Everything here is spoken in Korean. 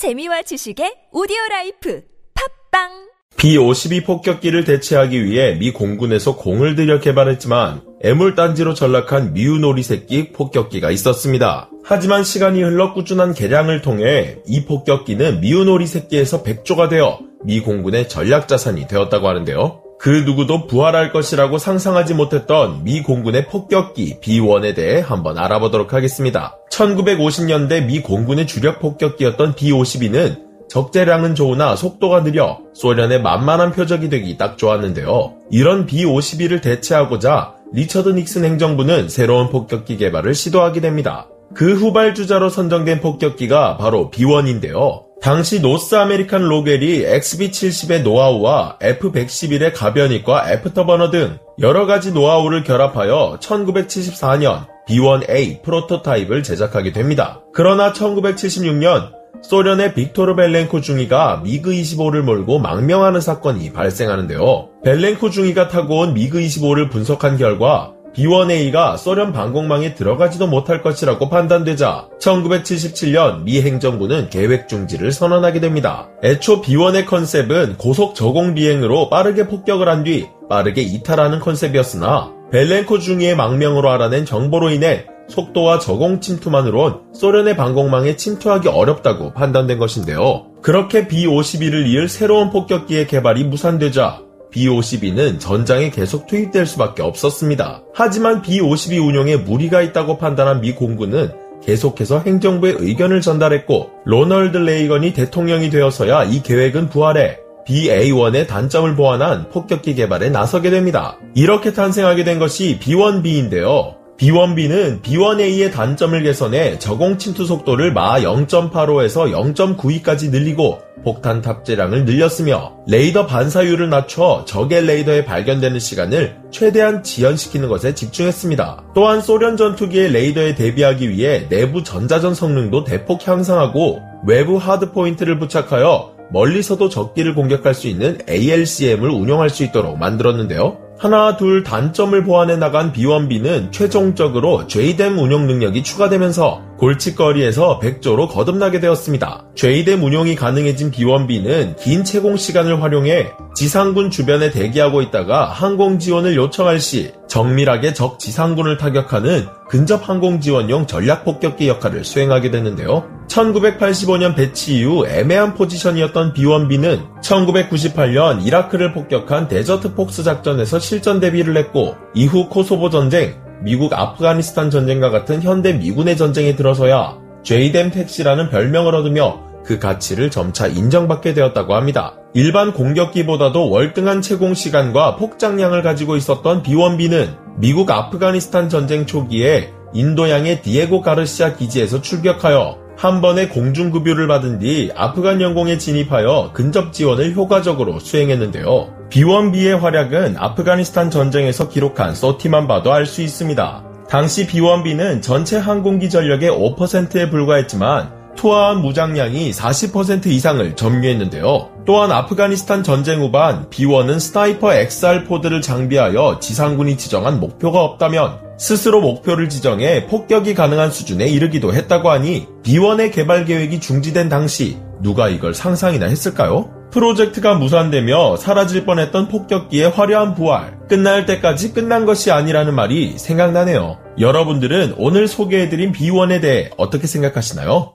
재미와 지식의 오디오 라이프 팝빵 B-52 폭격기를 대체하기 위해 미 공군에서 공을 들여 개발했지만 애물단지로 전락한 미운 오리 새끼 폭격기가 있었습니다. 하지만 시간이 흘러 꾸준한 개량을 통해 이 폭격기는 미운 오리 새끼에서 백조가 되어 미 공군의 전략 자산이 되었다고 하는데요. 그 누구도 부활할 것이라고 상상하지 못했던 미 공군의 폭격기 B-1에 대해 한번 알아보도록 하겠습니다. 1950년대 미 공군의 주력 폭격기였던 B-52는 적재량은 좋으나 속도가 느려 소련의 만만한 표적이 되기 딱 좋았는데요. 이런 B-52를 대체하고자 리처드 닉슨 행정부는 새로운 폭격기 개발을 시도하게 됩니다. 그 후발주자로 선정된 폭격기가 바로 B-1인데요. 당시 노스 아메리칸 록웰이 XB-70의 노하우와 F-111의 가변익과 afterburner 등 여러 가지 노하우를 결합하여 1974년 B-1A prototype을 제작하게 됩니다. 그러나 1976년 소련의 빅토르 벨렌코 중위가 미그 25를 몰고 망명하는 사건이 발생하는데요. 벨렌코 중위가 타고 온 미그 25를 분석한 결과 B1A가 소련 방공망에 들어가지도 못할 것이라고 판단되자 1977년 미 행정부는 계획 중지를 선언하게 됩니다. 애초 B1의 컨셉은 고속 저공 비행으로 빠르게 폭격을 한 뒤 빠르게 이탈하는 컨셉이었으나 벨렌코 중위의 망명으로 알아낸 정보로 인해 속도와 저공 침투만으론 소련의 방공망에 침투하기 어렵다고 판단된 것인데요. 그렇게 B-52를 이을 새로운 폭격기의 개발이 무산되자 B-52는 전장에 계속 투입될 수밖에 없었습니다. 하지만 B-52 운용에 무리가 있다고 판단한 미 공군은 계속해서 행정부의 의견을 전달했고 로널드 레이건이 대통령이 되어서야 이 계획은 부활해 BA-1의 단점을 보완한 폭격기 개발에 나서게 됩니다. 이렇게 탄생하게 된 것이 B-1B인데요. B1B는 B1A의 단점을 개선해 저공 침투 속도를 마 0.85에서 0.92까지 늘리고 폭탄 탑재량을 늘렸으며 레이더 반사율을 낮춰 적의 레이더에 발견되는 시간을 최대한 지연시키는 것에 집중했습니다. 또한 소련 전투기의 레이더에 대비하기 위해 내부 전자전 성능도 대폭 향상하고 외부 hard point를 부착하여 멀리서도 적기를 공격할 수 있는 ALCM을 운영할 수 있도록 만들었는데요. 하나 둘 단점을 보완해 나간 B1B는 최종적으로 JDAM 운용 능력이 추가되면서 골칫거리에서 백조로 거듭나게 되었습니다. JDAM 운용이 가능해진 B1B는 긴 체공 시간을 활용해 지상군 주변에 대기하고 있다가 항공 지원을 요청할 시 정밀하게 적 지상군을 타격하는 근접 항공 지원용 전략 폭격기 역할을 수행하게 되는데요. 1985년 배치 이후 애매한 포지션이었던 B1B는 1998년 이라크를 폭격한 데저트 폭스 작전에서 실전 데뷔를 했고 이후 코소보 전쟁, 미국 아프가니스탄 전쟁과 같은 현대 미군의 전쟁에 들어서야 제이뎀 택시라는 별명을 얻으며 그 가치를 점차 인정받게 되었다고 합니다. 일반 공격기보다도 월등한 채공 시간과 폭장량을 가지고 있었던 B1B는 미국 아프가니스탄 전쟁 초기에 인도양의 디에고 가르시아 기지에서 출격하여 한 번의 공중급유를 받은 뒤 아프간 영공에 진입하여 근접 지원을 효과적으로 수행했는데요. B1B의 활약은 아프가니스탄 전쟁에서 기록한 서티만 봐도 알 수 있습니다. 당시 B1B는 전체 항공기 전력의 5%에 불과했지만 투하한 무장량이 40% 이상을 점유했는데요. 또한 아프가니스탄 전쟁 후반 B1은 Sniper XR pod를 장비하여 지상군이 지정한 목표가 없다면 스스로 목표를 지정해 폭격이 가능한 수준에 이르기도 했다고 하니 B1의 개발 계획이 중지된 당시 누가 이걸 상상이나 했을까요? 프로젝트가 무산되며 사라질 뻔했던 폭격기의 화려한 부활, 끝날 때까지 끝난 것이 아니라는 말이 생각나네요. 여러분들은 오늘 소개해드린 B1에 대해 어떻게 생각하시나요?